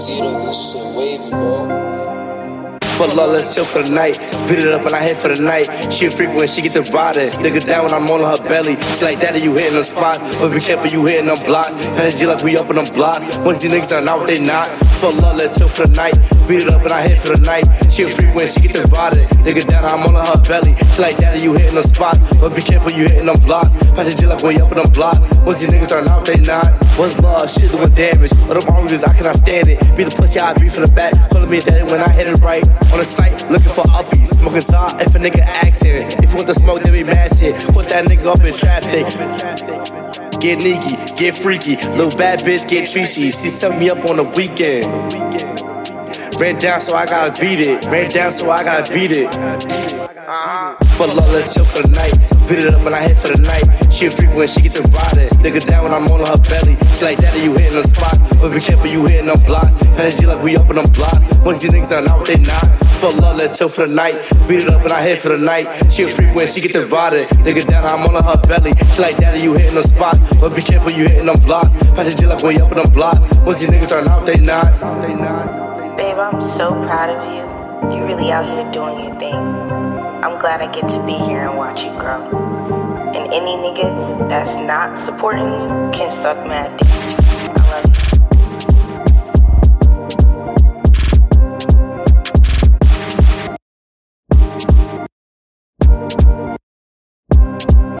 Tito, this shit wavy, bro. For love, let's chill for the night. Beat it up and I hit for the night. She a freak when she get the rider. Nigga down when I'm on her belly. She like that, you hitting the spot. But be careful, you hitting them blocks. Energy like we up in them blocks. Once these niggas are what they not. For love, let's chill for the night. Beat it up and I hit for the night. She a freak when she get the rider. Nigga down, I'm on her belly. She like that, you hitting the spots. But be careful, you hitting them blocks. Pass the like we up in them blocks. Once these niggas are what they not. What's love? Shit doing damage. All them arguments, I cannot stand it. Be the pussy, I be for the back. Calling me daddy when I hit it right. On the site, looking for uppies. Smoking saw if a nigga asking. If you want the smoke, then we match it. Put that nigga up in traffic. Get sneaky, get freaky. Little bad bitch, get treachy. She set me up on the weekend. Ran down, so I gotta beat it. Ran down, so I gotta beat it. Uh-huh. For love, let's chill for the night. Beat it up and I hit for the night. She a freak when she get the rider. Nigga down when I'm on her belly. She like that, you hitting the spot. But be careful, you hitting them blocks. Energy like we up in them blocks. Once these niggas are what they not. For love, let's chill for the night. Beat it up and I hit for the night. She a freak when she get the rider. Nigga down, I'm on her belly. She like daddy, you hitting them spots. But be careful, you hitting them blocks. Pass the like when you up in them blocks. Once these niggas turn what they not. They not. Babe, I'm so proud of you. You really out here doing your thing. I'm glad I get to be here and watch you grow. And any nigga that's not supporting you can suck mad dick.